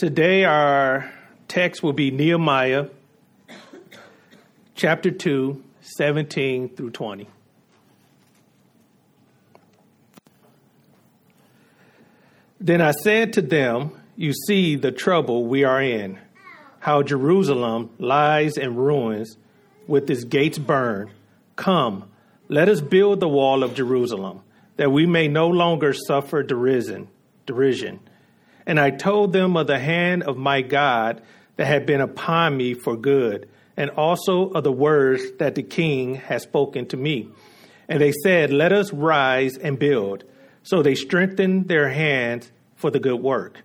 Today, our text will be Nehemiah chapter 2, 17 through 20. Then I said to them, You see the trouble we are in, how Jerusalem lies in ruins with its gates burned. Come, let us build the wall of Jerusalem, that we may no longer suffer derision. derision and I told them of the hand of my God that had been upon me for good, and also of the words that the king had spoken to me. And they said, Let us rise and build. So they strengthened their hands for the good work.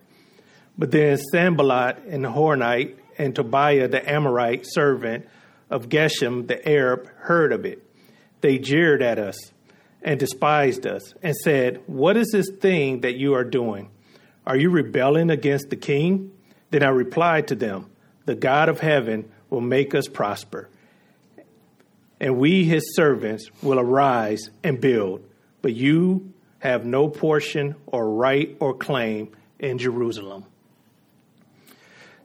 But then Sanballat and Horonite and Tobiah the Amorite servant of Geshem the Arab heard of it. They jeered at us and despised us and said, What is this thing that you are doing? Are you rebelling against the king? Then I replied to them, The God of heaven will make us prosper, and we, his servants, will arise and build. But you have no portion or right or claim in Jerusalem.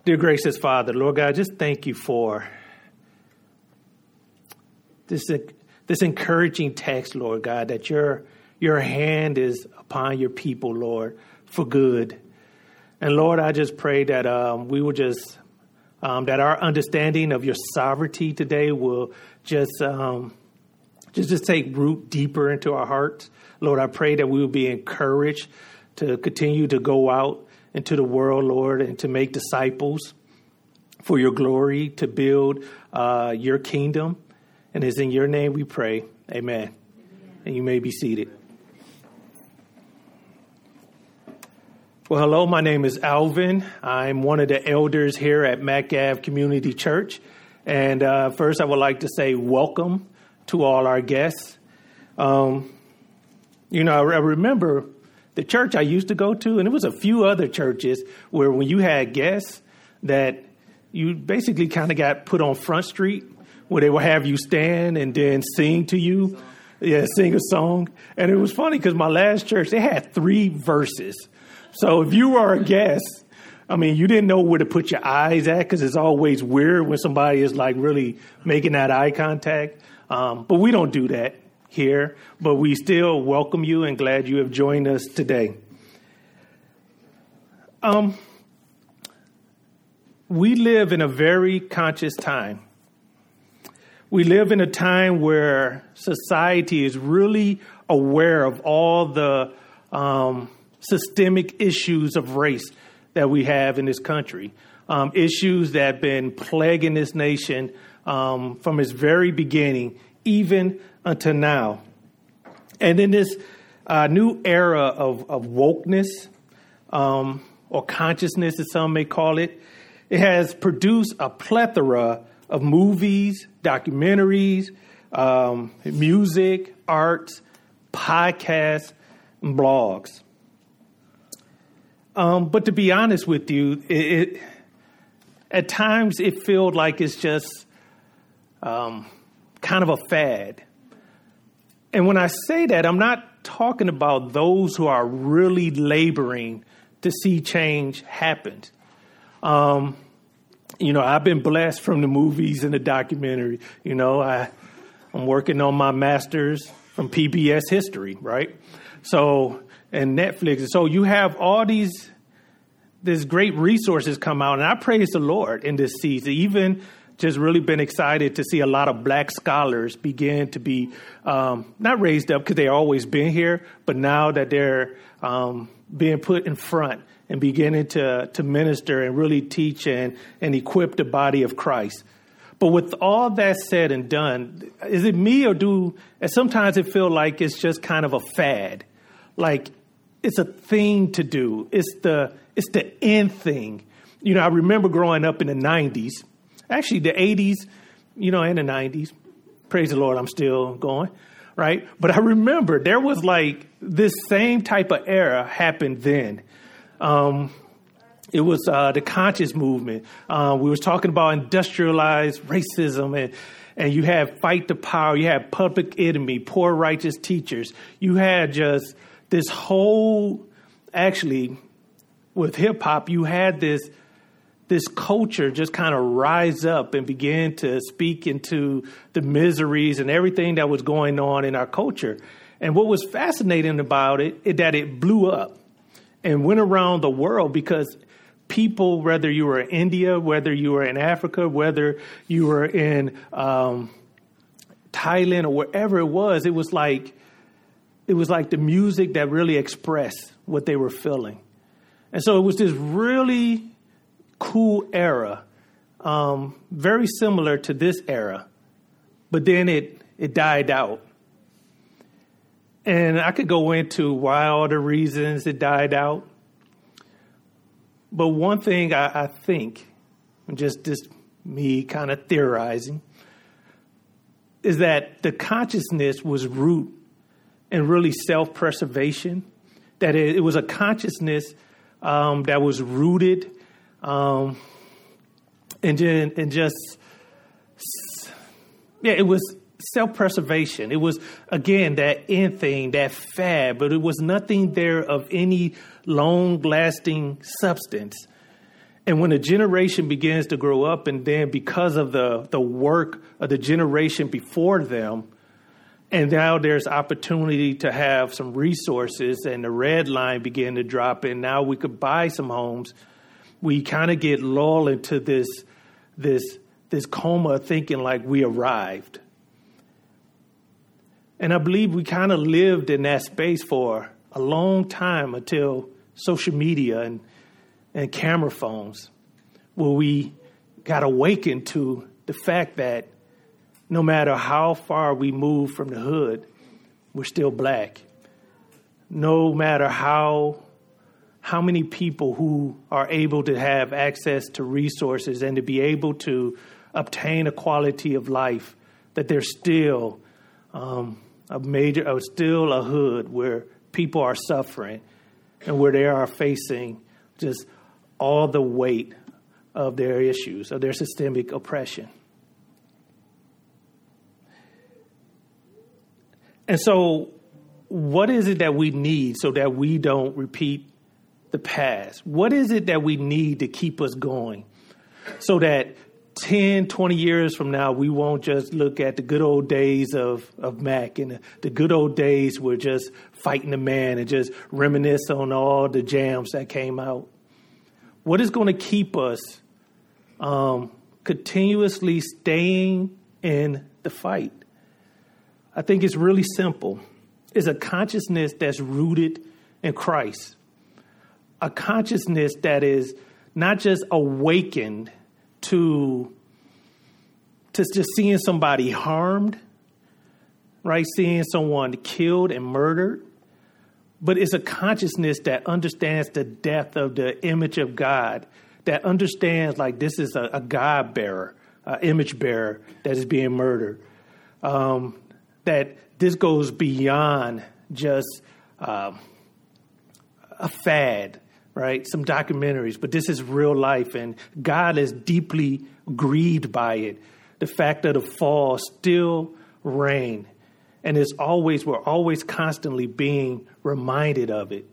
Dear gracious Father, Lord God, just thank you for this, this encouraging text, Lord God, that your, your hand is upon your people, Lord for good. And Lord, I just pray that um, we will just, um, that our understanding of your sovereignty today will just, um, just, just take root deeper into our hearts. Lord, I pray that we will be encouraged to continue to go out into the world, Lord, and to make disciples for your glory, to build uh, your kingdom. And it's in your name we pray. Amen. Amen. And you may be seated. Well, hello, my name is Alvin. I'm one of the elders here at MacAv Community Church. And uh, first, I would like to say welcome to all our guests. Um, you know, I remember the church I used to go to, and it was a few other churches where when you had guests, that you basically kind of got put on Front Street, where they would have you stand and then sing to you. Yeah, sing a song. And it was funny because my last church, they had three verses. So if you are a guest, I mean, you didn't know where to put your eyes at because it's always weird when somebody is like really making that eye contact. Um, but we don't do that here. But we still welcome you and glad you have joined us today. Um, we live in a very conscious time. We live in a time where society is really aware of all the um, systemic issues of race that we have in this country, um, issues that have been plaguing this nation um, from its very beginning, even until now. And in this uh, new era of, of wokeness, um, or consciousness, as some may call it, it has produced a plethora of movies, documentaries, um, music, arts, podcasts, and blogs. Um, but to be honest with you, it, it, at times it felt like it's just um, kind of a fad. And when I say that, I'm not talking about those who are really laboring to see change happen. Um, you know, I've been blessed from the movies and the documentary. You know, I, I'm working on my master's from PBS history, right? So and Netflix. And so you have all these these great resources come out, and I praise the Lord in this season. Even just really been excited to see a lot of black scholars begin to be um, not raised up because they've always been here, but now that they're um, being put in front and beginning to to minister and really teach and and equip the body of Christ. But with all that said and done, is it me or do And sometimes it feel like it's just kind of a fad? Like it's a thing to do. It's the it's the end thing. You know, I remember growing up in the '90s, actually the '80s, you know, and the '90s. Praise the Lord, I'm still going, right? But I remember there was like this same type of era happened then. Um, it was uh, the conscious movement. Uh, we was talking about industrialized racism and and you had fight the power. You had public enemy, poor righteous teachers. You had just this whole, actually, with hip hop, you had this this culture just kind of rise up and begin to speak into the miseries and everything that was going on in our culture. And what was fascinating about it is that it blew up and went around the world because people, whether you were in India, whether you were in Africa, whether you were in um, Thailand or wherever it was, it was like it was like the music that really expressed what they were feeling. And so it was this really cool era, um, very similar to this era, but then it it died out. And I could go into why all the reasons it died out. But one thing I, I think, just just me kind of theorizing, is that the consciousness was root and really self preservation. That it, it, was a consciousness um, that was rooted um, and, and just, yeah, it was self preservation. It was, again, that end thing, that fad, but it was nothing there of any long lasting substance. And when a generation begins to grow up, and then because of the, the work of the generation before them, and now there's opportunity to have some resources, and the red line began to drop in. Now we could buy some homes. We kind of get lulled into this this this coma, thinking like we arrived. And I believe we kind of lived in that space for a long time until social media and, and camera phones, where we got awakened to the fact that no matter how far we move from the hood, we're still black. No matter how how many people who are able to have access to resources and to be able to obtain a quality of life, that there's still um, a major, uh, still a hood where people are suffering and where they are facing just all the weight of their issues, of their systemic oppression. And so, what is it that we need so that we don't repeat the past? What is it that we need to keep us going so that 10, 20 years from now, we won't just look at the good old days of, of Mac and the, good old days we're just fighting the man and just reminisce on all the jams that came out. What is going to keep us um, continuously staying in the fight? I think it's really simple. It's a consciousness that's rooted in Christ, a consciousness that is not just awakened to to just seeing somebody harmed, right? Seeing someone killed and murdered. But it's a consciousness that understands the death of the image of God, that understands like this is a, a God bearer, an image bearer that is being murdered. Um, that this goes beyond just uh, a fad, right? Some documentaries, but this is real life, and God is deeply grieved by it. The fact that the fall still reign, and it's always we're always constantly being reminded of it.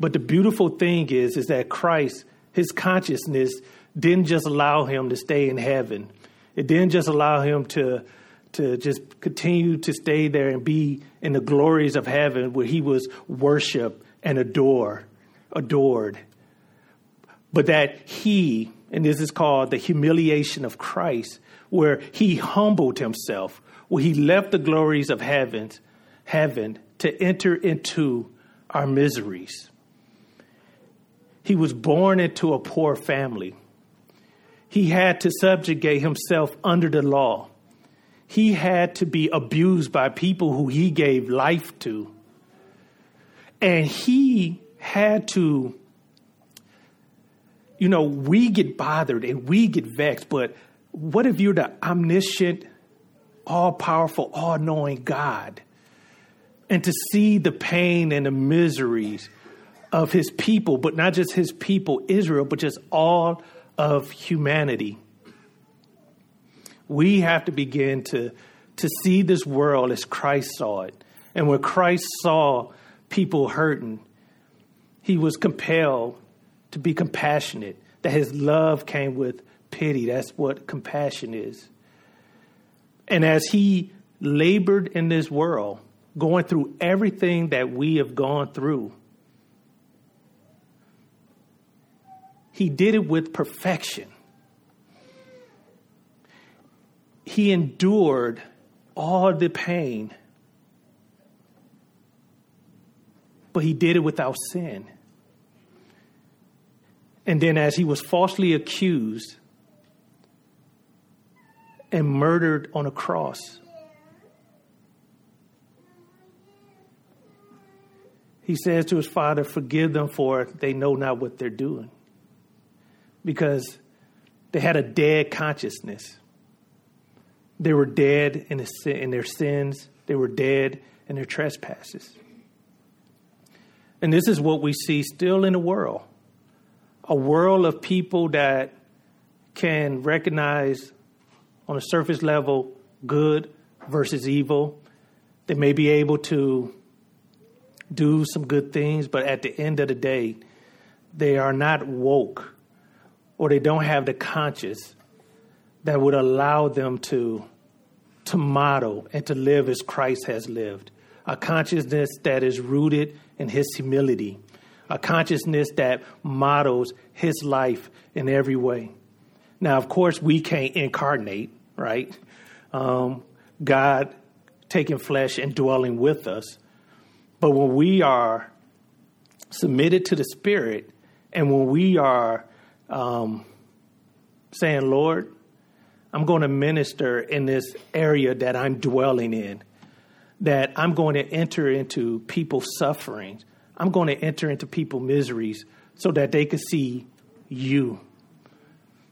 But the beautiful thing is, is that Christ, His consciousness, didn't just allow him to stay in heaven. It didn't just allow him to to just continue to stay there and be in the glories of heaven where he was worshiped and adored adored. But that he, and this is called the humiliation of Christ, where he humbled himself, where he left the glories of heaven, heaven to enter into our miseries. He was born into a poor family. He had to subjugate himself under the law. He had to be abused by people who he gave life to. And he had to, you know, we get bothered and we get vexed, but what if you're the omniscient, all powerful, all knowing God? And to see the pain and the miseries of his people, but not just his people, Israel, but just all of humanity. We have to begin to, to see this world as Christ saw it. And when Christ saw people hurting, he was compelled to be compassionate, that his love came with pity. That's what compassion is. And as he labored in this world, going through everything that we have gone through, he did it with perfection. He endured all the pain, but he did it without sin. And then, as he was falsely accused and murdered on a cross, he says to his father, Forgive them, for they know not what they're doing. Because they had a dead consciousness. They were dead in, in their sins, they were dead in their trespasses. And this is what we see still in the world a world of people that can recognize on a surface level good versus evil. They may be able to do some good things, but at the end of the day, they are not woke or they don't have the conscience that would allow them to, to model and to live as Christ has lived. A consciousness that is rooted in his humility, a consciousness that models his life in every way. Now, of course, we can't incarnate, right? Um, God taking flesh and dwelling with us. But when we are submitted to the Spirit and when we are um, saying, Lord, I'm going to minister in this area that I'm dwelling in, that I'm going to enter into people's sufferings I'm going to enter into people's miseries so that they could see you,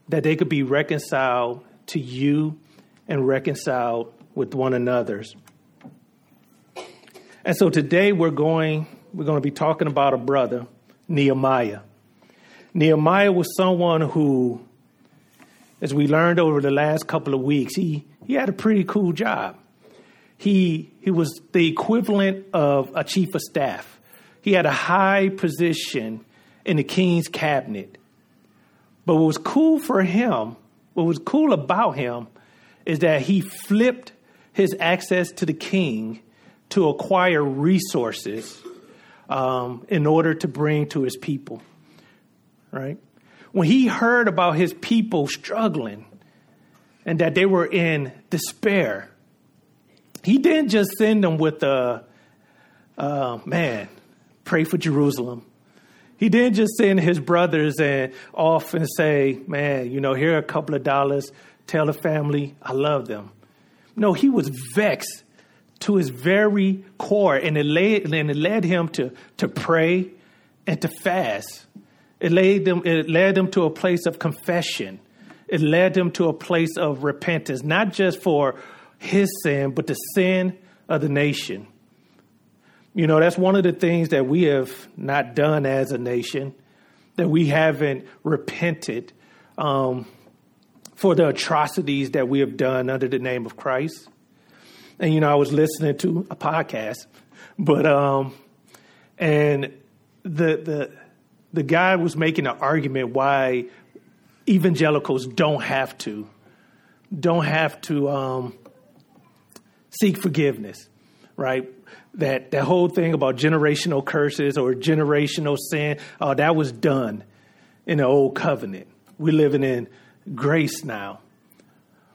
that they could be reconciled to you and reconciled with one another's. And so today we're going we're going to be talking about a brother, Nehemiah. Nehemiah was someone who as we learned over the last couple of weeks, he he had a pretty cool job. He he was the equivalent of a chief of staff. He had a high position in the king's cabinet. But what was cool for him, what was cool about him, is that he flipped his access to the king to acquire resources um, in order to bring to his people. Right? When he heard about his people struggling and that they were in despair, he didn't just send them with a, uh, man, pray for Jerusalem. He didn't just send his brothers and off and say, man, you know, here are a couple of dollars. Tell the family I love them. No, he was vexed to his very core, and it led, and it led him to, to pray and to fast. It led, them, it led them to a place of confession. It led them to a place of repentance, not just for his sin, but the sin of the nation. You know, that's one of the things that we have not done as a nation, that we haven't repented um, for the atrocities that we have done under the name of Christ. And, you know, I was listening to a podcast, but, um, and the, the, the guy was making an argument why evangelicals don't have to, don't have to um, seek forgiveness, right? that that whole thing about generational curses or generational sin, uh, that was done in the old covenant. We're living in grace now.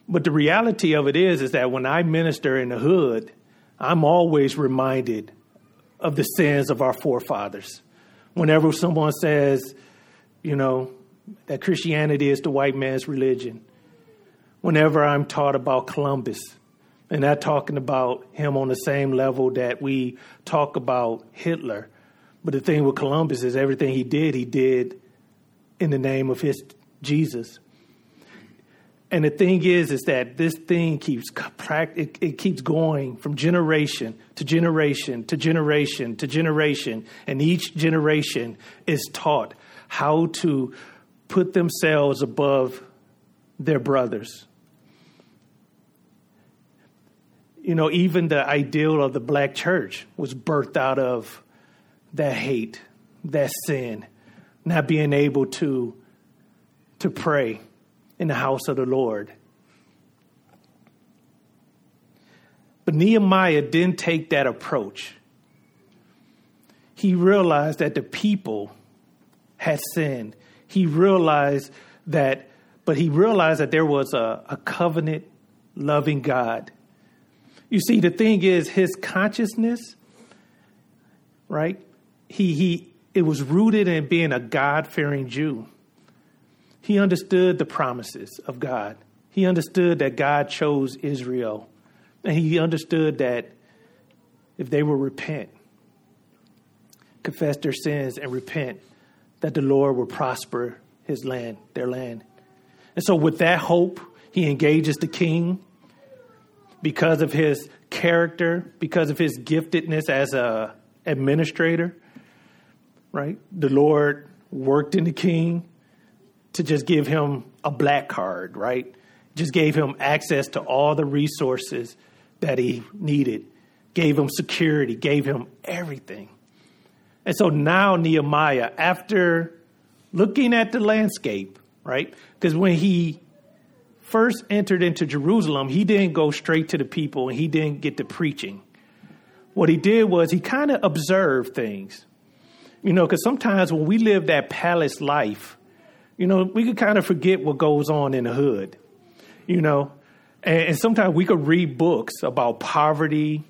But the reality of it is, is that when I minister in the hood, I'm always reminded of the sins of our forefathers. Whenever someone says, you know, that Christianity is the white man's religion, whenever I'm taught about Columbus, and not talking about him on the same level that we talk about Hitler. But the thing with Columbus is everything he did, he did in the name of his Jesus. And the thing is, is that this thing keeps it, keeps going from generation to generation to generation to generation, and each generation is taught how to put themselves above their brothers you know, even the ideal of the black church was birthed out of that hate, that sin. not being able to, to pray in the house of the Lord. But Nehemiah didn't take that approach. He realized that the people had sinned. He realized that, but he realized that there was a, a covenant loving God. You see, the thing is, his consciousness, right? He, he, it was rooted in being a God fearing Jew. He understood the promises of God. He understood that God chose Israel and he understood that if they will repent, confess their sins, and repent, that the Lord will prosper his land, their land. And so, with that hope, he engages the king because of his character, because of his giftedness as a administrator. Right, the Lord worked in the king to just give him a black card. Right, just gave him access to all the resources that he needed, gave him security, gave him everything. And so now Nehemiah, after looking at the landscape, right? Because when he first entered into Jerusalem, he didn't go straight to the people and he didn't get to preaching. What he did was he kind of observed things. You know, because sometimes when we live that palace life, you know, we could kind of forget what goes on in the hood. You know, and, and sometimes we could read books about poverty,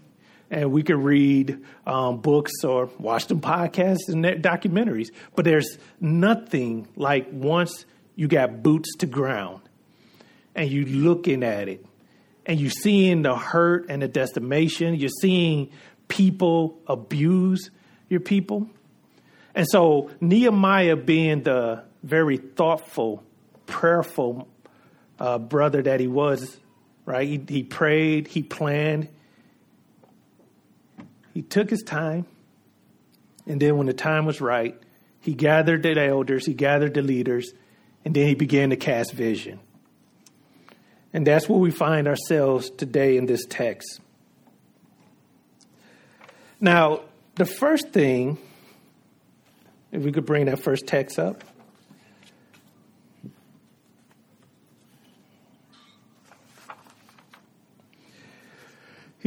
and we could read um, books or watch some podcasts and documentaries. But there's nothing like once you got boots to ground and you looking at it and you're seeing the hurt and the decimation. You're seeing people abuse your people. And so Nehemiah being the very thoughtful, prayerful uh, brother that he was right? He, he prayed, he planned, he took his time. And then when the time was right, he gathered the elders, he gathered the leaders, and then he began to cast vision. And that's where we find ourselves today in this text. Now, the first thing, if we could bring that first text up.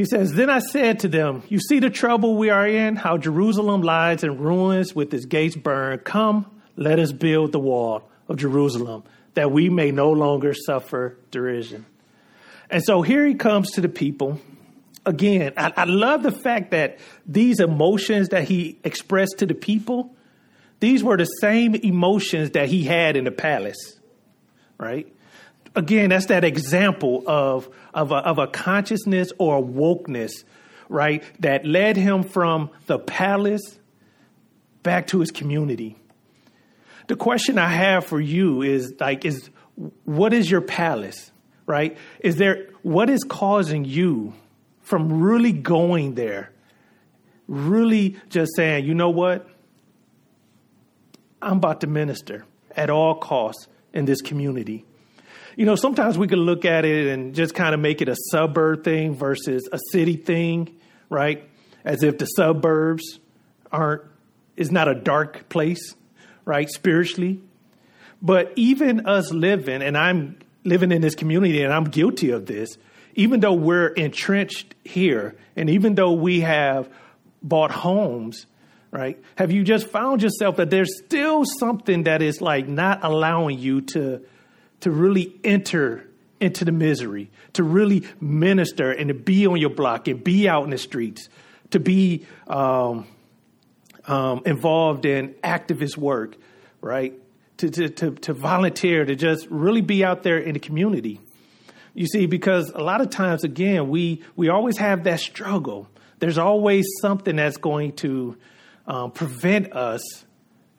He says, Then I said to them, You see the trouble we are in, how Jerusalem lies in ruins with its gates burned. Come, let us build the wall of Jerusalem, that we may no longer suffer derision. And so here he comes to the people. Again, I, I love the fact that these emotions that he expressed to the people, these were the same emotions that he had in the palace, right? Again, that's that example of, of, a, of a consciousness or a wokeness, right, that led him from the palace back to his community. The question I have for you is like, is what is your palace, right? Is there, what is causing you from really going there, really just saying, you know what? I'm about to minister at all costs in this community you know, sometimes we can look at it and just kind of make it a suburb thing versus a city thing, right? As if the suburbs aren't, is not a dark place, right? Spiritually. But even us living, and I'm living in this community and I'm guilty of this, even though we're entrenched here and even though we have bought homes, right? Have you just found yourself that there's still something that is like not allowing you to to really enter into the misery, to really minister and to be on your block and be out in the streets, to be um, um, involved in activist work, right? To, to, to, to volunteer, to just really be out there in the community. You see, because a lot of times, again, we, we always have that struggle. There's always something that's going to um, prevent us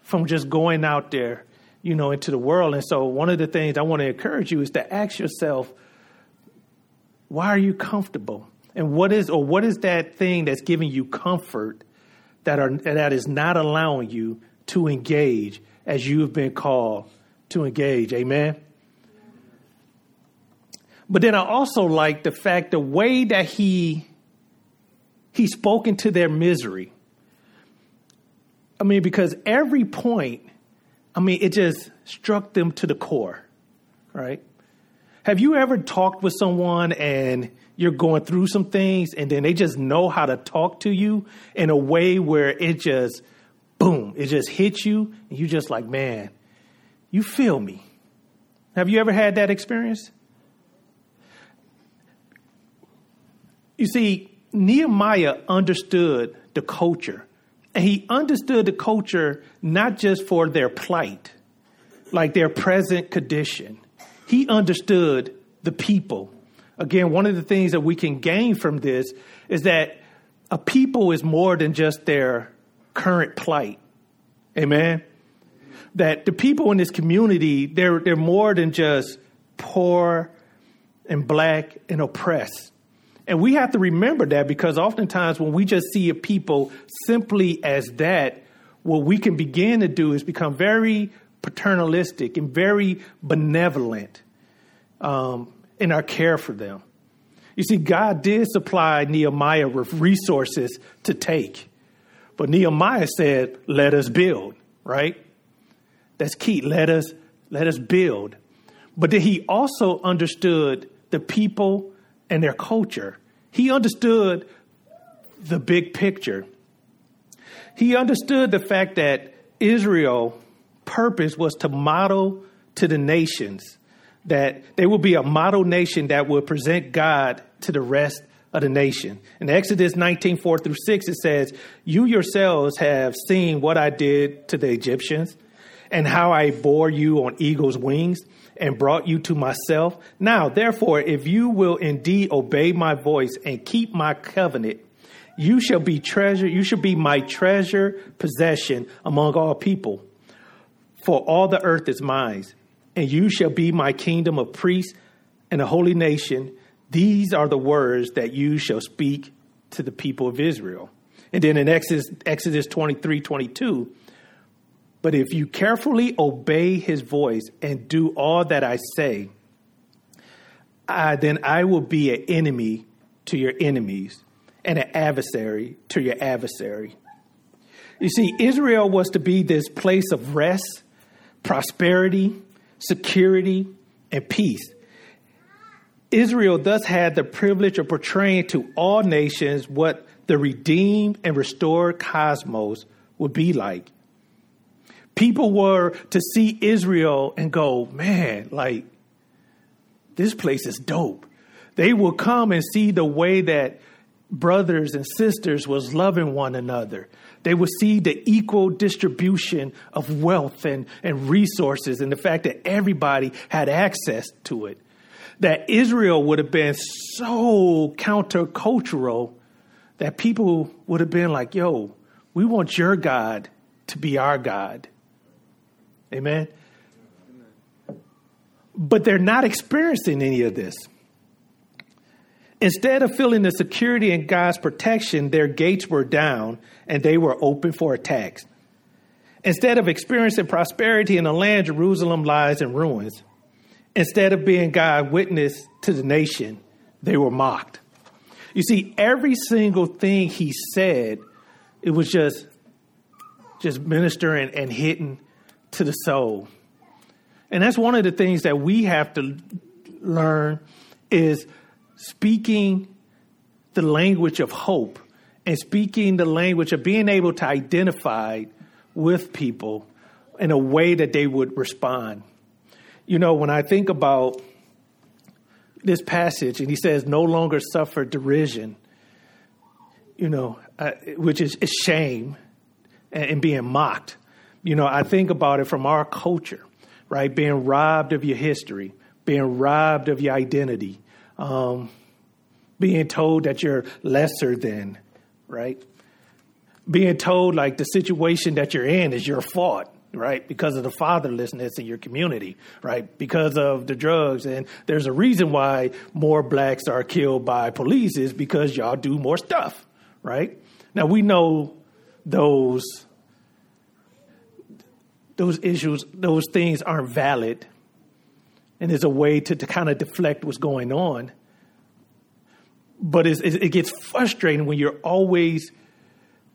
from just going out there you know, into the world. And so one of the things I want to encourage you is to ask yourself, why are you comfortable? And what is or what is that thing that's giving you comfort that are that is not allowing you to engage as you have been called to engage? Amen. But then I also like the fact the way that he he spoke into their misery. I mean, because every point I mean, it just struck them to the core, right? Have you ever talked with someone and you're going through some things and then they just know how to talk to you in a way where it just, boom, it just hits you and you just like, man, you feel me. Have you ever had that experience? You see, Nehemiah understood the culture. He understood the culture not just for their plight, like their present condition. He understood the people. Again, one of the things that we can gain from this is that a people is more than just their current plight. Amen. That the people in this community, they're, they're more than just poor and black and oppressed. And we have to remember that because oftentimes when we just see a people simply as that, what we can begin to do is become very paternalistic and very benevolent um, in our care for them. You see, God did supply Nehemiah with resources to take, but Nehemiah said, "Let us build." Right? That's key. Let us let us build. But then he also understood the people and their culture. He understood the big picture. He understood the fact that Israel's purpose was to model to the nations that they would be a model nation that would present God to the rest of the nation. In Exodus 19, 4 through 6, it says, You yourselves have seen what I did to the Egyptians and how I bore you on eagle's wings and brought you to myself. Now, therefore, if you will indeed obey my voice and keep my covenant, you shall be treasure, you shall be my treasure possession among all people. For all the earth is mine, and you shall be my kingdom of priests and a holy nation. These are the words that you shall speak to the people of Israel. And then in Exodus, Exodus 23 22, but if you carefully obey his voice and do all that I say, I, then I will be an enemy to your enemies and an adversary to your adversary. You see, Israel was to be this place of rest, prosperity, security, and peace. Israel thus had the privilege of portraying to all nations what the redeemed and restored cosmos would be like. People were to see Israel and go, man, like, this place is dope. They will come and see the way that brothers and sisters was loving one another. They would see the equal distribution of wealth and, and resources and the fact that everybody had access to it. That Israel would have been so countercultural that people would have been like, yo, we want your God to be our God. Amen. But they're not experiencing any of this. Instead of feeling the security and God's protection, their gates were down and they were open for attacks. Instead of experiencing prosperity in the land, Jerusalem lies in ruins. Instead of being God's witness to the nation, they were mocked. You see, every single thing he said, it was just just ministering and hitting to the soul. And that's one of the things that we have to learn is speaking the language of hope and speaking the language of being able to identify with people in a way that they would respond. You know, when I think about this passage and he says, no longer suffer derision, you know, uh, which is, is shame and, and being mocked. You know, I think about it from our culture, right? Being robbed of your history, being robbed of your identity, um, being told that you're lesser than, right? Being told like the situation that you're in is your fault, right? Because of the fatherlessness in your community, right? Because of the drugs. And there's a reason why more blacks are killed by police is because y'all do more stuff, right? Now we know those those issues, those things aren't valid. And there's a way to, to kind of deflect what's going on. But it gets frustrating when you're always,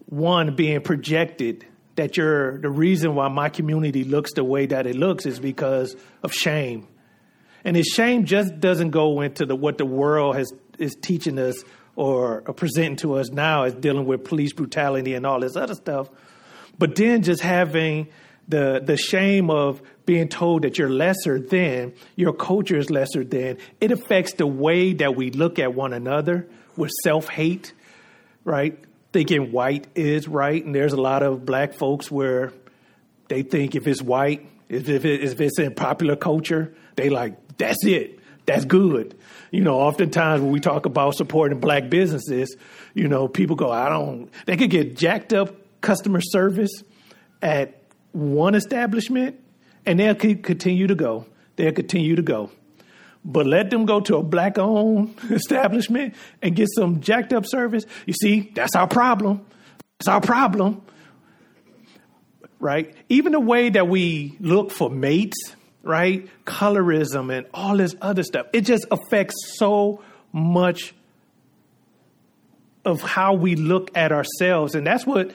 one, being projected that you're the reason why my community looks the way that it looks is because of shame. And his shame just doesn't go into the what the world has is teaching us or, or presenting to us now as dealing with police brutality and all this other stuff. But then just having the the shame of being told that you're lesser than, your culture is lesser than, it affects the way that we look at one another with self hate, right? Thinking white is right. And there's a lot of black folks where they think if it's white, if, if, it, if it's in popular culture, they like, that's it. That's good. You know, oftentimes when we talk about supporting black businesses, you know, people go, I don't, they could get jacked up customer service at one establishment and they'll continue to go. They'll continue to go. But let them go to a black owned establishment and get some jacked up service. You see, that's our problem. It's our problem. Right? Even the way that we look for mates, right? Colorism and all this other stuff. It just affects so much of how we look at ourselves. And that's what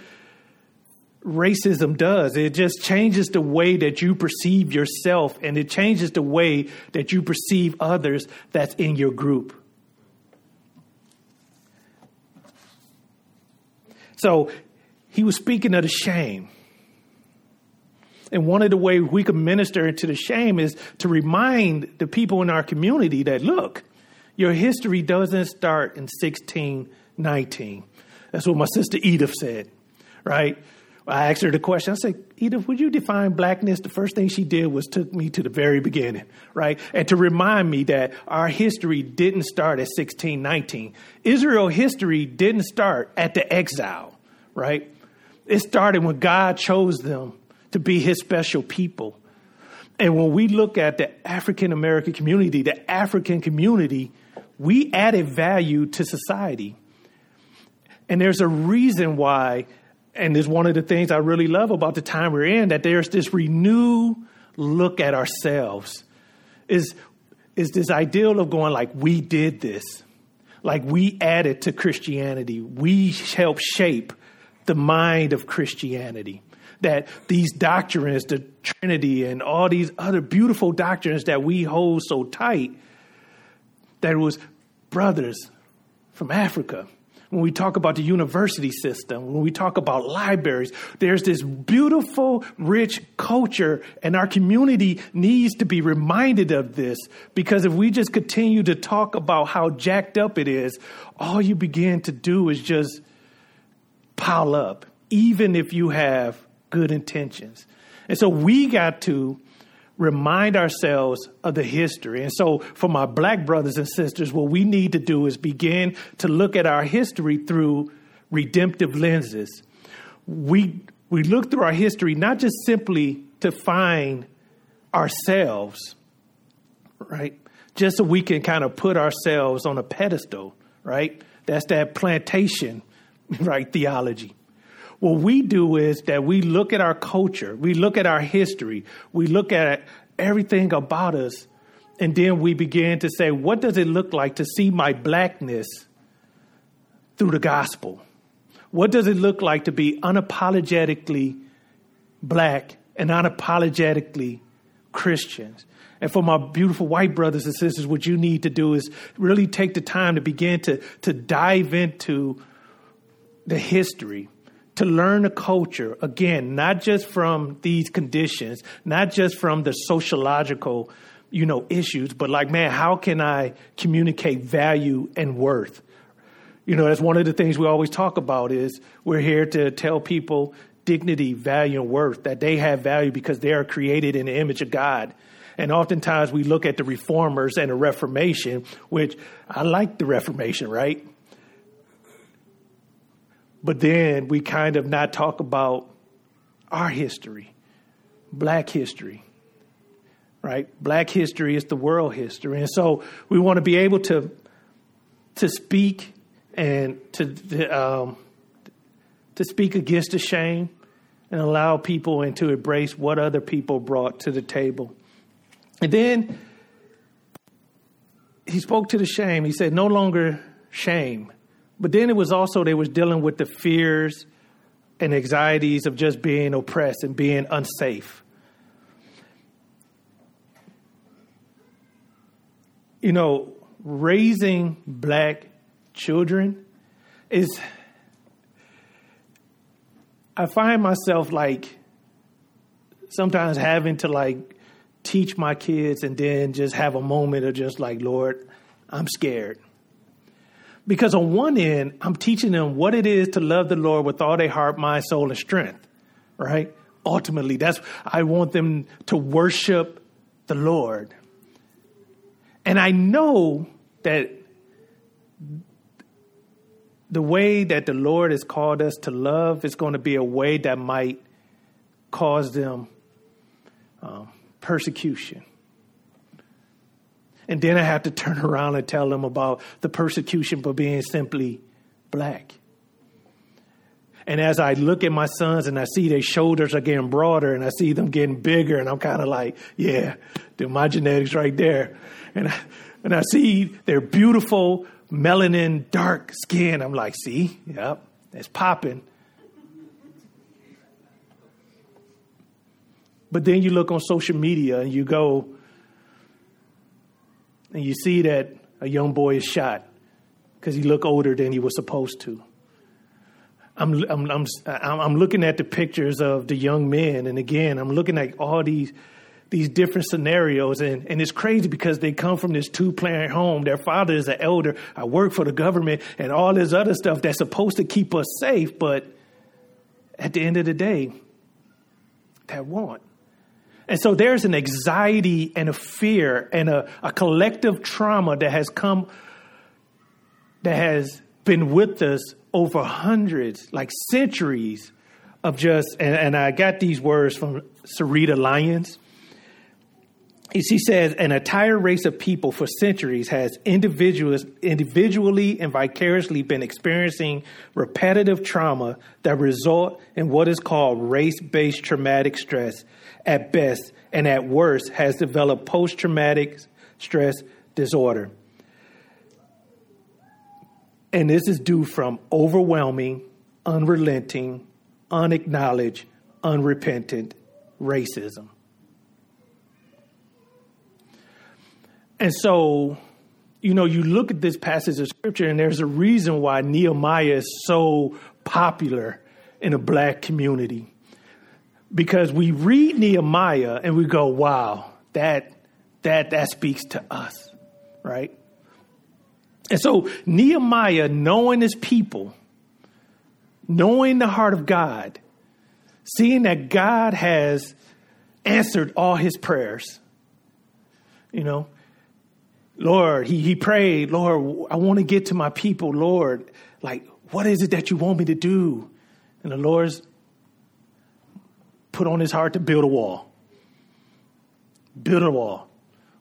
racism does. It just changes the way that you perceive yourself and it changes the way that you perceive others that's in your group. So he was speaking of the shame. And one of the ways we can minister to the shame is to remind the people in our community that look, your history doesn't start in 1619. That's what my sister Edith said, right? I asked her the question. I said, Edith, would you define blackness? The first thing she did was took me to the very beginning, right? And to remind me that our history didn't start at 1619. Israel history didn't start at the exile, right? It started when God chose them to be his special people. And when we look at the African American community, the African community, we added value to society. And there's a reason why and is one of the things I really love about the time we're in that there's this renewed look at ourselves. Is is this ideal of going like we did this, like we added to Christianity, we helped shape the mind of Christianity. That these doctrines, the Trinity, and all these other beautiful doctrines that we hold so tight, that it was brothers from Africa when we talk about the university system, when we talk about libraries, there's this beautiful, rich culture, and our community needs to be reminded of this because if we just continue to talk about how jacked up it is, all you begin to do is just pile up, even if you have good intentions. And so we got to remind ourselves of the history. And so, for my black brothers and sisters, what we need to do is begin to look at our history through redemptive lenses. We, we look through our history not just simply to find ourselves, right? Just so we can kind of put ourselves on a pedestal, right? That's that plantation, right? Theology. What we do is that we look at our culture, we look at our history, we look at everything about us, and then we begin to say, what does it look like to see my blackness through the gospel? What does it look like to be unapologetically black and unapologetically Christians? And for my beautiful white brothers and sisters, what you need to do is really take the time to begin to, to dive into the history to learn a culture, again, not just from these conditions, not just from the sociological, you know, issues, but like, man, how can I communicate value and worth? You know, that's one of the things we always talk about is we're here to tell people dignity, value, and worth, that they have value because they are created in the image of God. And oftentimes we look at the reformers and the Reformation, which I like the Reformation, right? But then we kind of not talk about our history, black history, right? Black history is the world history. And so we want to be able to, to speak and to, to, um, to speak against the shame and allow people and to embrace what other people brought to the table. And then he spoke to the shame. He said, No longer shame, but then it was also they was dealing with the fears and anxieties of just being oppressed and being unsafe. You know, raising black children is, I find myself like sometimes having to like teach my kids and then just have a moment of just like, Lord, I'm scared. Because on one end, I'm teaching them what it is to love the Lord with all their heart, mind, soul, and strength, right? Ultimately, that's, I want them to worship the Lord. And I know that the way that the Lord has called us to love is going to be a way that might cause them um, persecution. And then I have to turn around and tell them about the persecution for being simply black. And as I look at my sons and I see their shoulders are getting broader and I see them getting bigger, and I'm kind of like, yeah, they're my genetics right there. And I, and I see their beautiful melanin dark skin. I'm like, see, yep, it's popping. But then you look on social media and you go and you see that a young boy is shot because he looked older than he was supposed to. I'm, I'm, I'm, I'm looking at the pictures of the young men, and again, I'm looking at all these these different scenarios, and, and it's crazy because they come from this two parent home. Their father is an elder. I work for the government, and all this other stuff that's supposed to keep us safe, but at the end of the day, that won't. And so there's an anxiety and a fear and a, a collective trauma that has come, that has been with us over hundreds, like centuries of just, and, and I got these words from Sarita Lyons. She says, an entire race of people for centuries has individuals, individually and vicariously been experiencing repetitive trauma that result in what is called race-based traumatic stress at best and at worst has developed post-traumatic stress disorder. And this is due from overwhelming, unrelenting, unacknowledged, unrepentant racism. And so, you know, you look at this passage of scripture, and there's a reason why Nehemiah is so popular in a black community. Because we read Nehemiah and we go, wow, that that that speaks to us, right? And so Nehemiah, knowing his people, knowing the heart of God, seeing that God has answered all his prayers, you know, Lord, he, he prayed, Lord, I want to get to my people, Lord. Like, what is it that you want me to do? And the Lord's put on his heart to build a wall. Build a wall.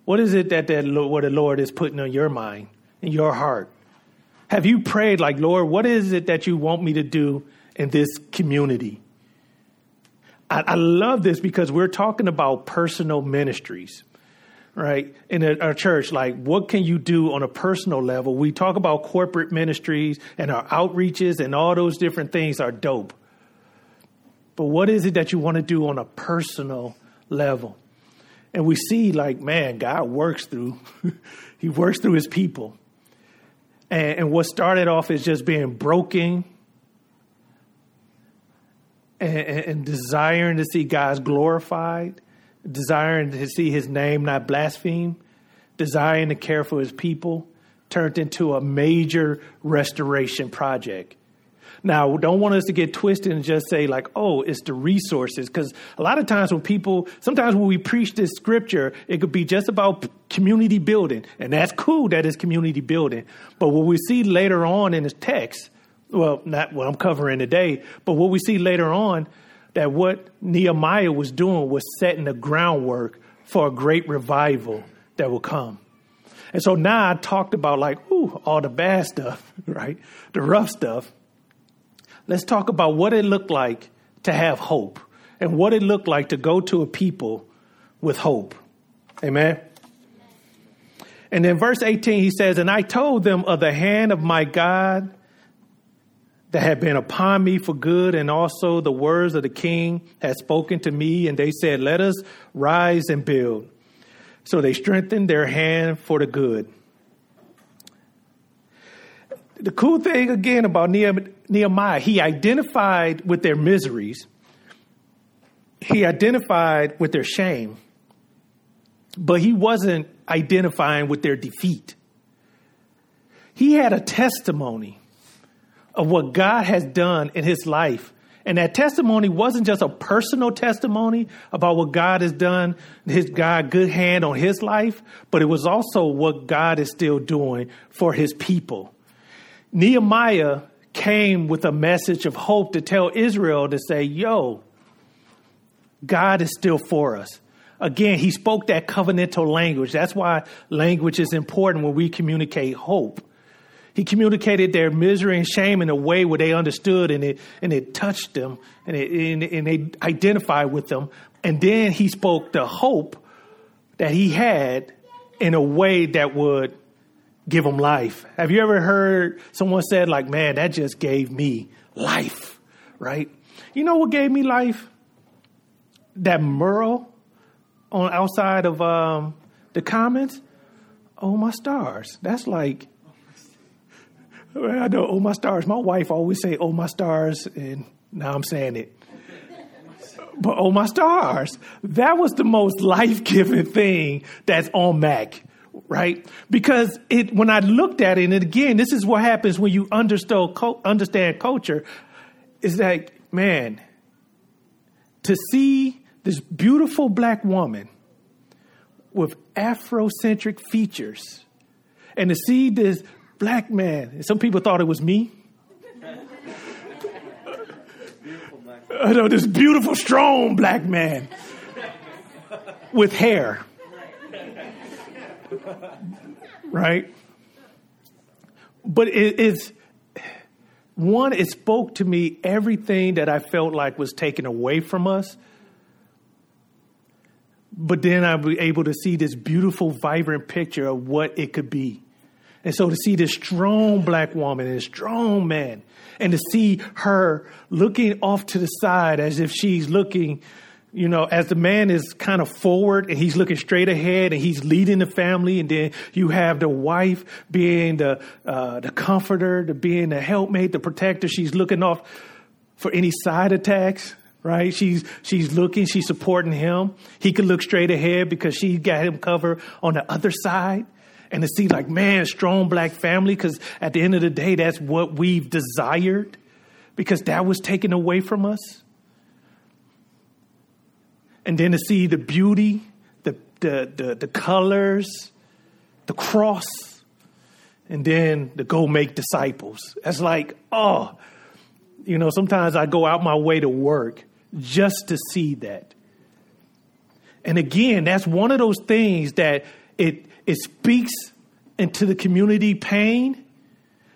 What is it that, that what the Lord is putting on your mind, in your heart? Have you prayed like, Lord, what is it that you want me to do in this community? I, I love this because we're talking about personal ministries right in our church like what can you do on a personal level? We talk about corporate ministries and our outreaches and all those different things are dope. But what is it that you want to do on a personal level? And we see like man god works through he works through his people. And, and what started off as just being broken and, and desiring to see god's glorified desiring to see his name not blasphemed, desiring to care for his people, turned into a major restoration project. Now, don't want us to get twisted and just say, like, oh, it's the resources. Because a lot of times when people, sometimes when we preach this scripture, it could be just about community building. And that's cool that it's community building. But what we see later on in this text, well, not what I'm covering today, but what we see later on that what Nehemiah was doing was setting the groundwork for a great revival that will come. And so now I talked about like, ooh, all the bad stuff, right? The rough stuff. Let's talk about what it looked like to have hope and what it looked like to go to a people with hope. Amen. And then verse 18, he says, And I told them of the hand of my God that had been upon me for good, and also the words of the king had spoken to me, and they said, Let us rise and build. So they strengthened their hand for the good. The cool thing again about Nehemiah, he identified with their miseries, he identified with their shame, but he wasn't identifying with their defeat. He had a testimony of what God has done in his life. And that testimony wasn't just a personal testimony about what God has done, his God good hand on his life, but it was also what God is still doing for his people. Nehemiah came with a message of hope to tell Israel to say, yo, God is still for us. Again, he spoke that covenantal language. That's why language is important when we communicate hope. He communicated their misery and shame in a way where they understood and it, and it touched them and, it, and, and they identified with them. And then he spoke the hope that he had in a way that would give them life. Have you ever heard someone said like, man, that just gave me life, right? You know what gave me life? That Merle on outside of um, the Commons. Oh my stars. That's like I know, oh my stars. My wife always say, oh my stars, and now I'm saying it. But oh my stars, that was the most life giving thing that's on Mack, right? Because it, when I looked at it, and again, this is what happens when you understand, culture, is that, man, to see this beautiful black woman with Afrocentric features and to see this black man. And Some people thought it was me. I know this beautiful, strong black man with hair. Right? But it, it's one, it spoke to me everything that I felt like was taken away from us. But then I was able to see this beautiful, vibrant picture of what it could be. And so to see this strong black woman and strong man, and to see her looking off to the side as if she's looking, you know, as the man is kind of forward and he's looking straight ahead and he's leading the family, and then you have the wife being the uh, the comforter, the being the helpmate, the protector. She's looking off for any side attacks right? She's she's looking, she's supporting him. He can look straight ahead because she got him covered on the other side and to see like, man, strong black family, because at the end of the day, that's what we've desired, because that was taken away from us. And then to see the beauty, the the the, the colors, the cross, and then to go make disciples. That's like, oh, you know, sometimes I go out my way to work just to see that. And again, that's one of those things that it it speaks into the community pain,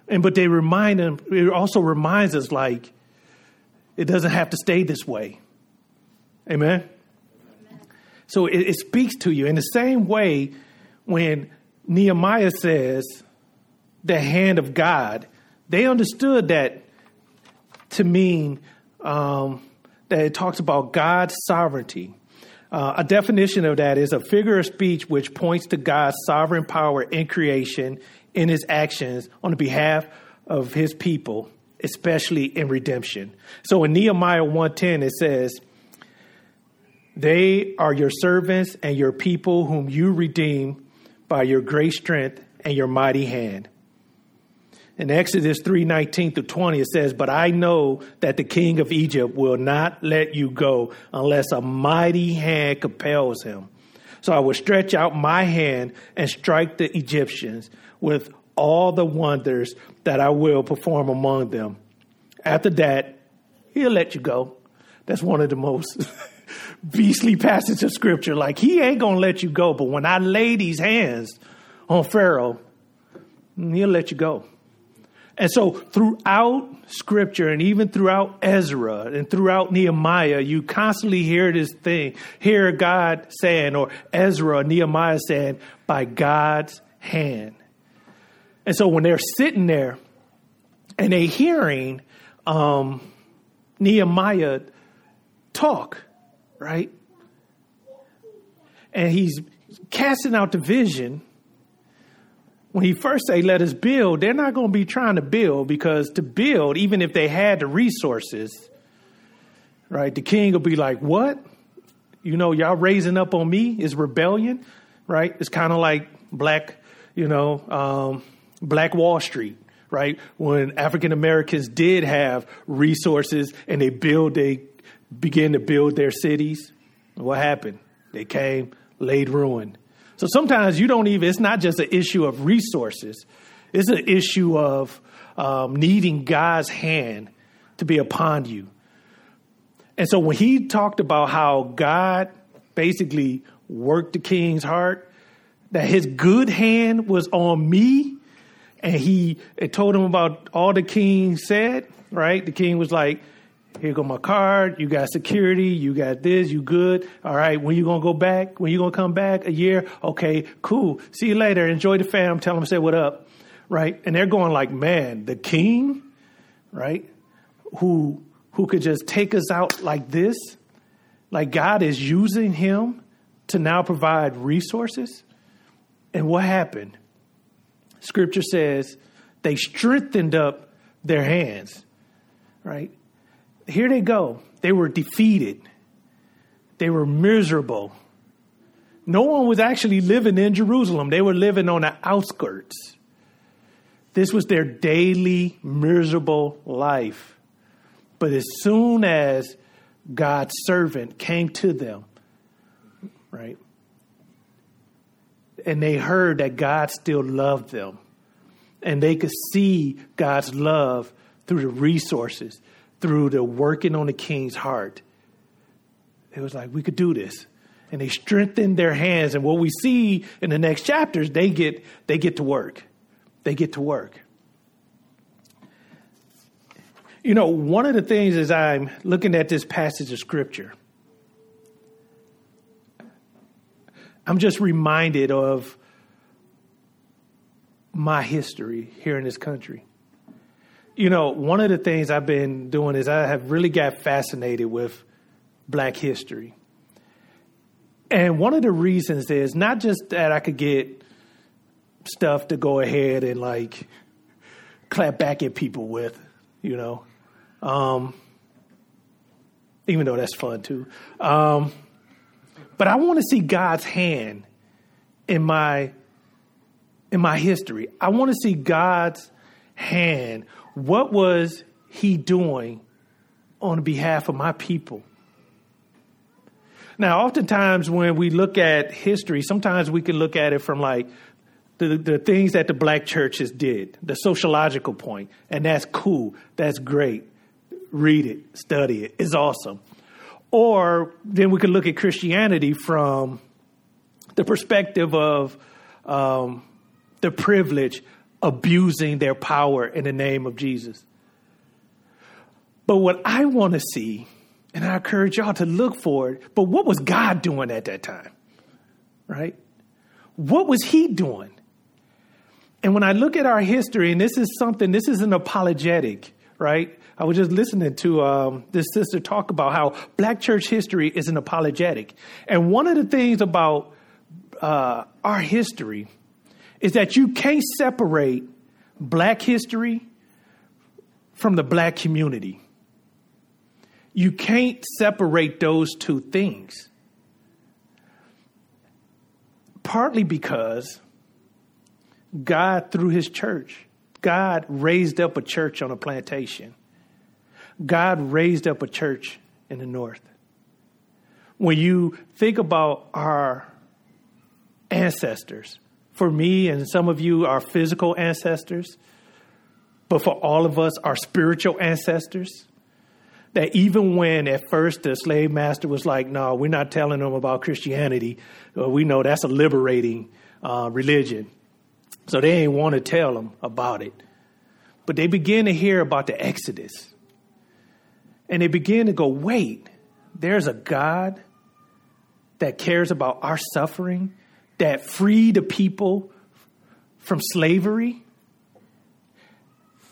and but they remind them. It also reminds us like it doesn't have to stay this way. Amen. So it, it speaks to you in the same way when Nehemiah says the hand of God. They understood that to mean um, that it talks about God's sovereignty. Uh, a definition of that is a figure of speech which points to God's sovereign power in creation in his actions on behalf of his people, especially in redemption. So in Nehemiah 1:10 it says, "They are your servants and your people whom you redeem by your great strength and your mighty hand." In Exodus 3 19 through 20, it says, But I know that the king of Egypt will not let you go unless a mighty hand compels him. So I will stretch out my hand and strike the Egyptians with all the wonders that I will perform among them. After that, he'll let you go. That's one of the most beastly passages of scripture. Like, he ain't going to let you go, but when I lay these hands on Pharaoh, he'll let you go. And so throughout scripture and even throughout Ezra and throughout Nehemiah, you constantly hear this thing, hear God saying, or Ezra Nehemiah saying, by God's hand. And so when they're sitting there and they're hearing um, Nehemiah talk, right? And he's casting out the vision. When he first say, let us build, they're not going to be trying to build because to build, even if they had the resources, right, the king will be like, what? You know, y'all raising up on me is rebellion, right? It's kind of like black, you know, um, Black Wall Street, right? When African Americans did have resources and they build, they began to build their cities. What happened? They came, laid ruin. So sometimes you don't even, it's not just an issue of resources, it's an issue of um, needing God's hand to be upon you. And so when he talked about how God basically worked the king's heart, that his good hand was on me, and he told him about all the king said, right? The king was like, here go my card. You got security. You got this. You good. All right. When you gonna go back? When you gonna come back? A year? Okay. Cool. See you later. Enjoy the fam. Tell them say what up. Right. And they're going like, man, the king, right? Who who could just take us out like this? Like God is using him to now provide resources. And what happened? Scripture says they strengthened up their hands. Right here they go. They were defeated. They were miserable. No one was actually living in Jerusalem. They were living on the outskirts. This was their daily miserable life. But as soon as God's servant came to them, right, and they heard that God still loved them, and they could see God's love through the resources through the working on the king's heart. It was like, we could do this. And they strengthened their hands. And what we see in the next chapters, they get, they get to work. They get to work. You know, one of the things as I'm looking at this passage of scripture, I'm just reminded of my history here in this country you know, one of the things I've been doing is I have really got fascinated with black history. And one of the reasons is not just that I could get stuff to go ahead and like clap back at people with, you know, um, even though that's fun too. Um, but I want to see God's hand in my in my history. I want to see God's hand what was he doing on behalf of my people? Now, oftentimes when we look at history, sometimes we can look at it from like the, the things that the black churches did, the sociological point, and that's cool, that's great. Read it, study it, it's awesome. Or then we can look at Christianity from the perspective of um, the privilege abusing their power in the name of Jesus. But what I want to see, and I encourage y'all to look for it, but what was God doing at that time? Right? What was He doing? And when I look at our history, and this is something, this is an apologetic, right? I was just listening to um, this sister talk about how black church history is an apologetic. And one of the things about uh, our history is that you can't separate black history from the black community. You can't separate those two things. Partly because God, through his church, God raised up a church on a plantation. God raised up a church in the north. When you think about our ancestors, for me and some of you, our physical ancestors, but for all of us, our spiritual ancestors. That even when at first the slave master was like, no, we're not telling them about Christianity, well, we know that's a liberating uh, religion. So they ain't want to tell them about it. But they begin to hear about the Exodus. And they begin to go, wait, there's a God that cares about our suffering that freed the people from slavery.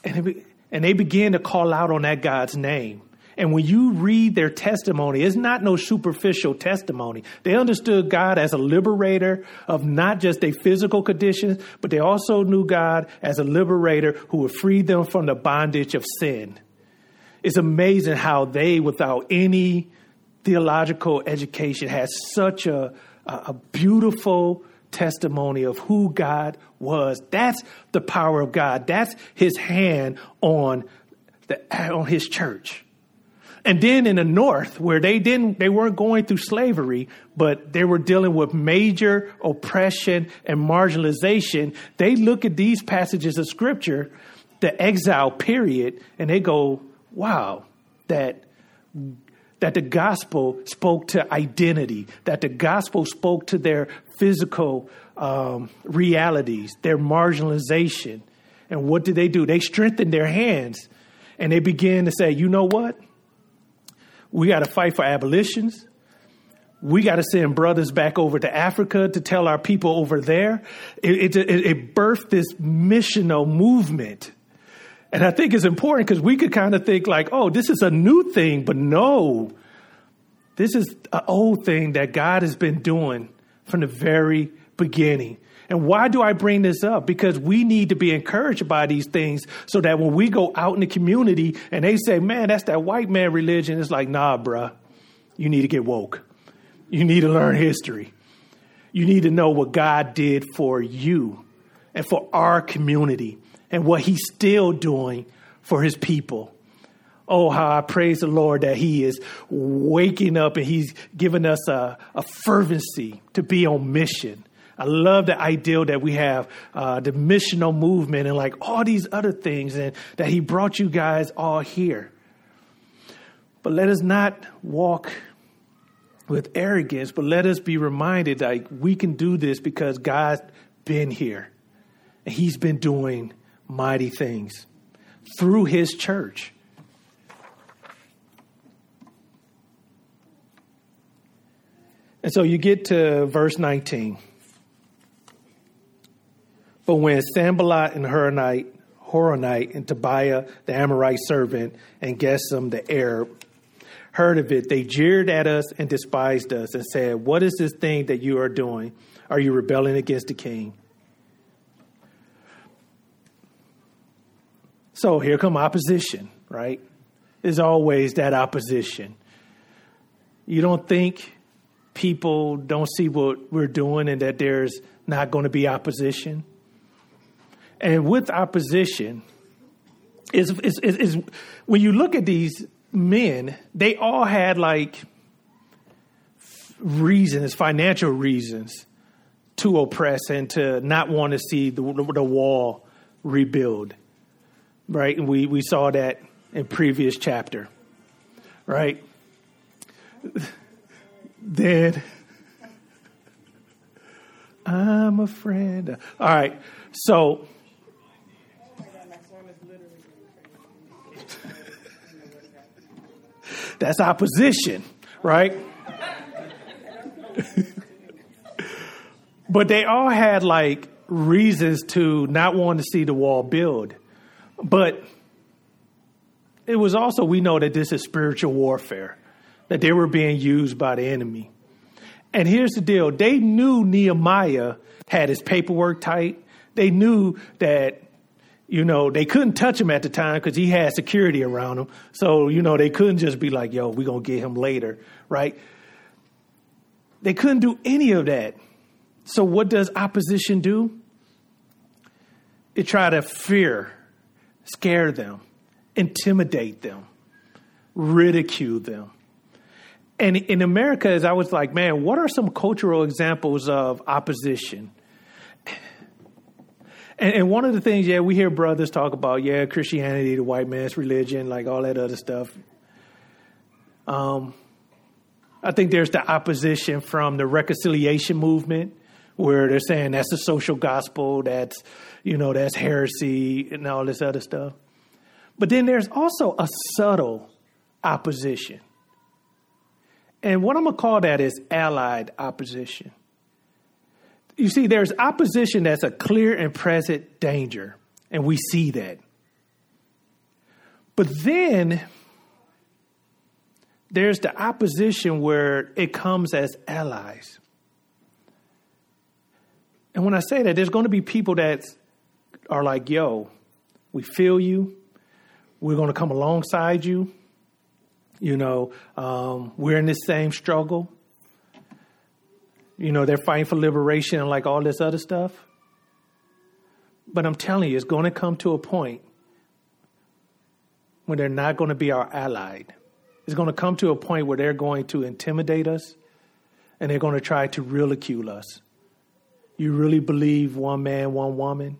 And, it, and they began to call out on that God's name. And when you read their testimony, it's not no superficial testimony. They understood God as a liberator of not just their physical conditions, but they also knew God as a liberator who would free them from the bondage of sin. It's amazing how they, without any theological education, had such a, a beautiful testimony of who God was. That's the power of God. That's his hand on the, on his church. And then in the north, where they didn't, they weren't going through slavery, but they were dealing with major oppression and marginalization. They look at these passages of scripture, the exile period, and they go, wow, that, that the gospel spoke to identity, that the gospel spoke to their physical um, realities, their marginalization. And what did they do? They strengthened their hands and they began to say, you know what? We got to fight for abolitions. We got to send brothers back over to Africa to tell our people over there. It, it, it birthed this missional movement. And I think it's important because we could kind of think like, oh, this is a new thing, but no, this is an old thing that God has been doing from the very beginning. And why do I bring this up? Because we need to be encouraged by these things so that when we go out in the community and they say, man, that's that white man religion, it's like, nah, bruh, you need to get woke. You need to learn history. You need to know what God did for you and for our community and what he's still doing for his people. Oh, how I praise the Lord that He is waking up and He's given us a, a fervency to be on mission I love the ideal that we have, uh, the missional movement and like all these other things, and that He brought you guys all here. But let us not walk with arrogance, but let us be reminded that we can do this because God's been here and He's been doing mighty things through His church. And so you get to verse 19. But when Sanballat and Horonite, Horonite and Tobiah, the Ammonite servant, and Geshem, the Arab, heard of it, they jeered at us and despised us and said, What is this thing that you are doing? Are you rebelling against the king? So here come opposition, right? There's always that opposition. You don't think people don't see what we're doing and that there's not going to be opposition? And with opposition, is, is, is, when you look at these men, they all had like reasons, financial reasons to oppress and to not want to see the, the wall rebuild. Right? And we, we saw that in previous chapter. Right? Then I'm a friend. All right. So That's opposition, right? but they all had like reasons to not want to see the wall build. But it was also, we know that this is spiritual warfare, that they were being used by the enemy. And here's the deal they knew Nehemiah had his paperwork tight. They knew that you know, they couldn't touch him at the time because he had security around him. So, you know, they couldn't just be like, yo, we're going to get him later, right? They couldn't do any of that. So, what does opposition do? It try to fear, scare them, intimidate them, ridicule them. And in America, as I was like, man, what are some cultural examples of opposition? And, and, one of the things, yeah, we hear brothers talk about, yeah, Christianity, the white man's religion, like all that other stuff. Um, I think there's the opposition from the reconciliation movement, where they're saying that's the social gospel, that's you know that's heresy and all this other stuff. But then there's also a subtle opposition, and what I'm gonna call that is allied opposition. You see, there's opposition that's a clear and present danger, and we see that. But then there's the opposition where it comes as allies. And when I say that, there's going to be people that are like, yo, we feel you. We're going to come alongside you. You know, um, we're in this same struggle. You know, they're fighting for liberation and like all this other stuff. But I'm telling you, it's going to come to a point when they're not going to be our allied. It's going to come to a point where they're going to intimidate us and they're going to try to ridicule us. You really believe one man, one woman?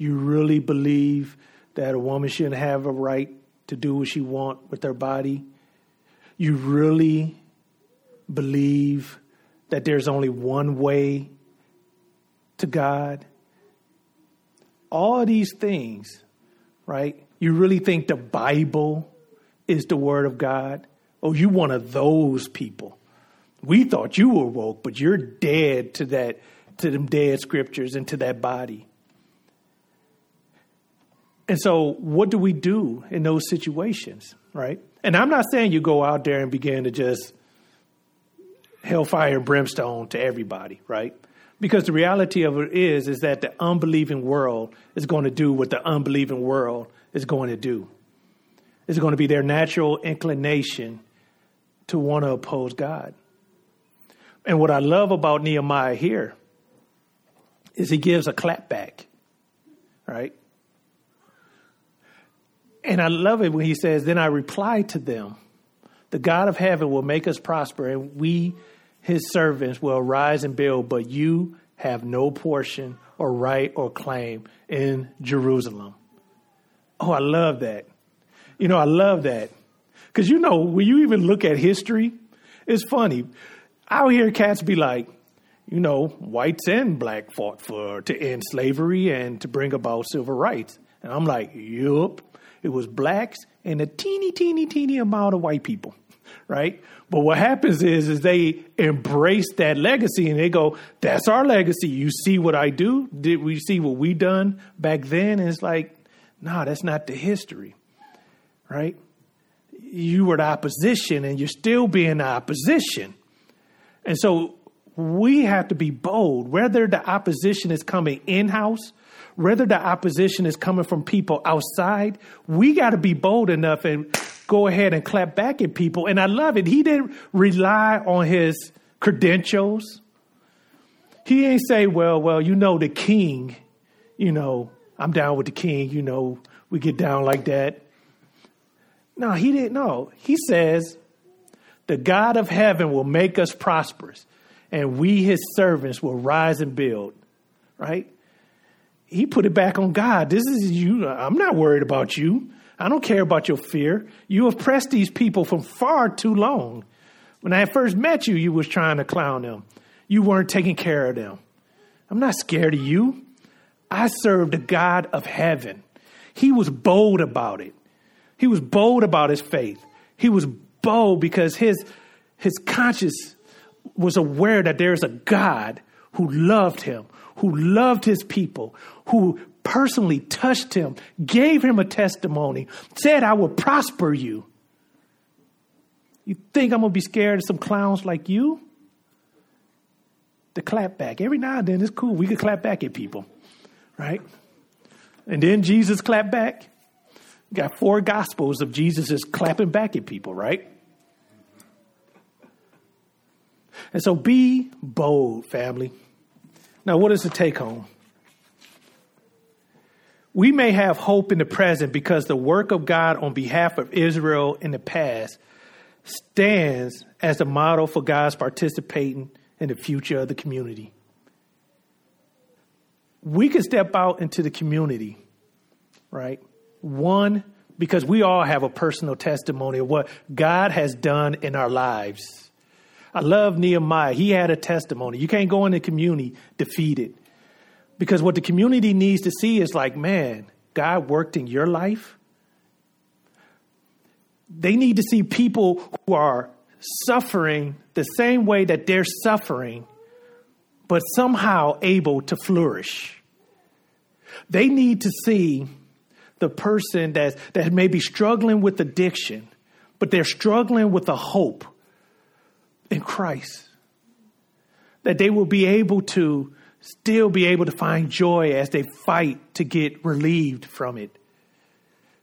You really believe that a woman shouldn't have a right to do what she wants with her body? You really believe that there's only one way to God? All these things, right? You really think the Bible is the Word of God? Oh, you one of those people. We thought you were woke, but you're dead to that, to them dead scriptures and to that body. And so, what do we do in those situations, right? And I'm not saying you go out there and begin to just hellfire and brimstone to everybody, right? Because the reality of it is, is that the unbelieving world is going to do what the unbelieving world is going to do. It's going to be their natural inclination to want to oppose God. And what I love about Nehemiah here is he gives a clapback, right? And I love it when he says, Then I reply to them, The God of heaven will make us prosper, and we, his servants, will rise and build, but you have no portion or right or claim in Jerusalem. Oh, I love that. You know, I love that. Because, you know, when you even look at history, it's funny. Out here, cats be like, you know, whites and black fought for to end slavery and to bring about civil rights. And I'm like, yup. It was blacks and a teeny, teeny, teeny amount of white people, right? But what happens is, is they embrace that legacy and they go, "That's our legacy. You see what I do? Did we see what we done back then?" And it's like, no, that's not the history, right? You were the opposition, and you're still being the opposition, and so we have to be bold. Whether the opposition is coming in house whether the opposition is coming from people outside, we got to be bold enough and go ahead and clap back at people. And I love it. He didn't rely on his credentials. He ain't say, well, well, you know, the king, you know, I'm down with the king, you know, we get down like that. No, he didn't know. He says, the God of heaven will make us prosperous, and we, his servants, will rise and build. Right? He put it back on God. This is you. I'm not worried about you. I don't care about your fear. You oppressed these people for far too long. When I first met you, you was trying to clown them. You weren't taking care of them. I'm not scared of you. I serve the God of heaven. He was bold about it. He was bold about his faith. He was bold because his, his conscience was aware that there's a God who loved him, who loved his people, who personally touched him, gave him a testimony, said, I will prosper you. You think I'm going to be scared of some clowns like you? The clap back. Every now and then it's cool. We could clap back at people, right? And then Jesus clapped back. got four gospels of Jesus just clapping back at people, right? And so be bold, family. Now, what is the take home? We may have hope in the present because the work of God on behalf of Israel in the past stands as a model for God's participating in the future of the community. We can step out into the community, right? One, because we all have a personal testimony of what God has done in our lives. I love Nehemiah. He had a testimony. You can't go in the community defeated. Because what the community needs to see is like, man, God worked in your life. They need to see people who are suffering the same way that they're suffering, but somehow able to flourish. They need to see the person that, that may be struggling with addiction, but they're struggling with a hope in Christ. That they will be able to still be able to find joy as they fight to get relieved from it.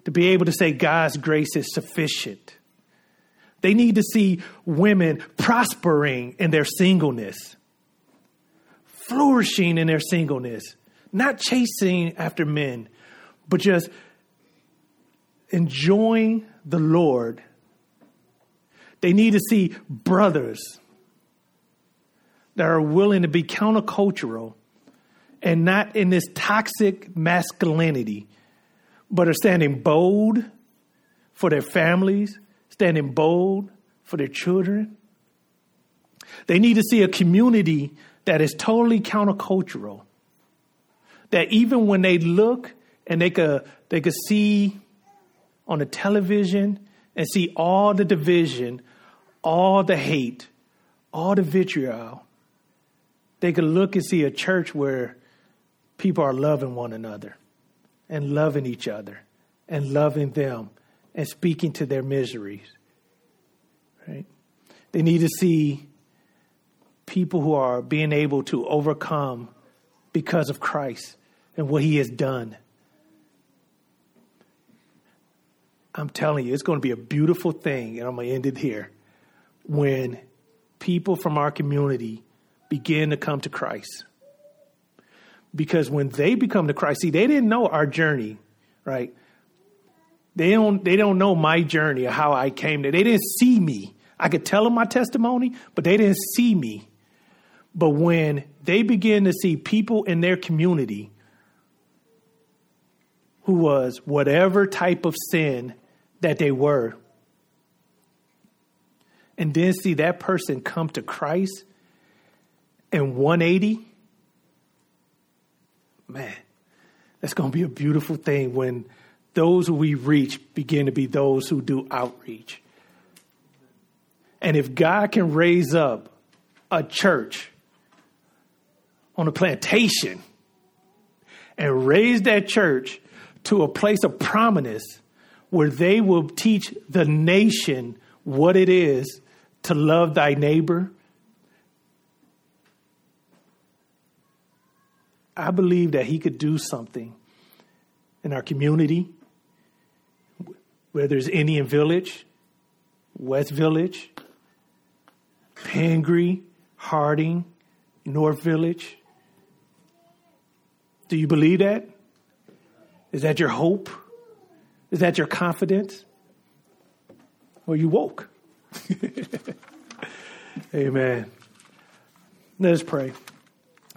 To be able to say God's grace is sufficient. They need to see women prospering in their singleness, flourishing in their singleness, not chasing after men, but just enjoying the Lord. They need to see brothers that are willing to be countercultural and not in this toxic masculinity, but are standing bold for their families, standing bold for their children. They need to see a community that is totally countercultural. That even when they look and they could they could see on the television and see all the division, all the hate, all the vitriol, they could look and see a church where people are loving one another and loving each other and loving them and speaking to their miseries. Right? They need to see people who are being able to overcome because of Christ and what he has done. I'm telling you, it's going to be a beautiful thing, and I'm going to end it here. When people from our community begin to come to Christ. Because when they become to Christ, see, they didn't know our journey, right? They don't they don't know my journey or how I came there. They didn't see me. I could tell them my testimony, but they didn't see me. But when they begin to see people in their community who was whatever type of sin that they were, and then see that person come to Christ and 180, man, that's going to be a beautiful thing when those we reach begin to be those who do outreach. And if God can raise up a church on a plantation and raise that church to a place of prominence where they will teach the nation what it is to love thy neighbor I believe that he could do something in our community, whether it's Indian Village, West Village, Pingree, Harding, North Village. Do you believe that? Is that your hope? Is that your confidence? Or you woke? Amen. Let us pray.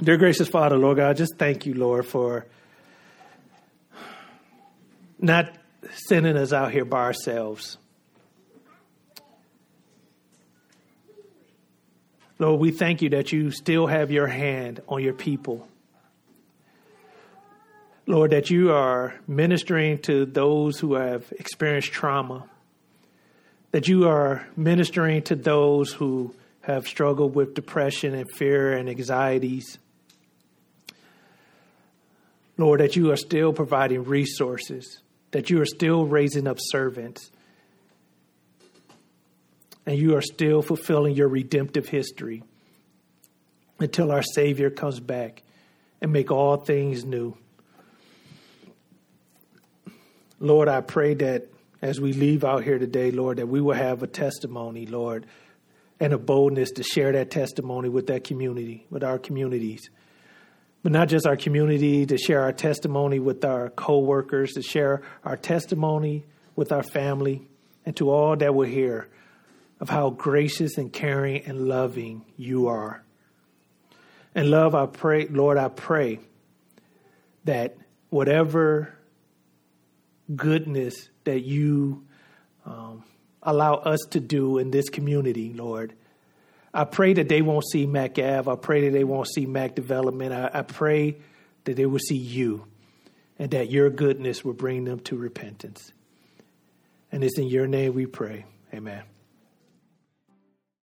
Dear gracious Father, Lord God, just thank you, Lord, for not sending us out here by ourselves. Lord, we thank you that you still have your hand on your people. Lord, that you are ministering to those who have experienced trauma, that you are ministering to those who have struggled with depression and fear and anxieties. Lord, that you are still providing resources, that you are still raising up servants, and you are still fulfilling your redemptive history until our Savior comes back and make all things new. Lord, I pray that as we leave out here today, Lord, that we will have a testimony, Lord, and a boldness to share that testimony with that community, with our communities but not just our community, to share our testimony with our coworkers, to share our testimony with our family, and to all that will hear of how gracious and caring and loving you are. And love, I pray, Lord, I pray that whatever goodness that you um, allow us to do in this community, Lord, I pray that they won't see Mack Ave. I pray that they won't see MACC Development. I, I pray that they will see you and that your goodness will bring them to repentance. And it's in your name we pray. Amen.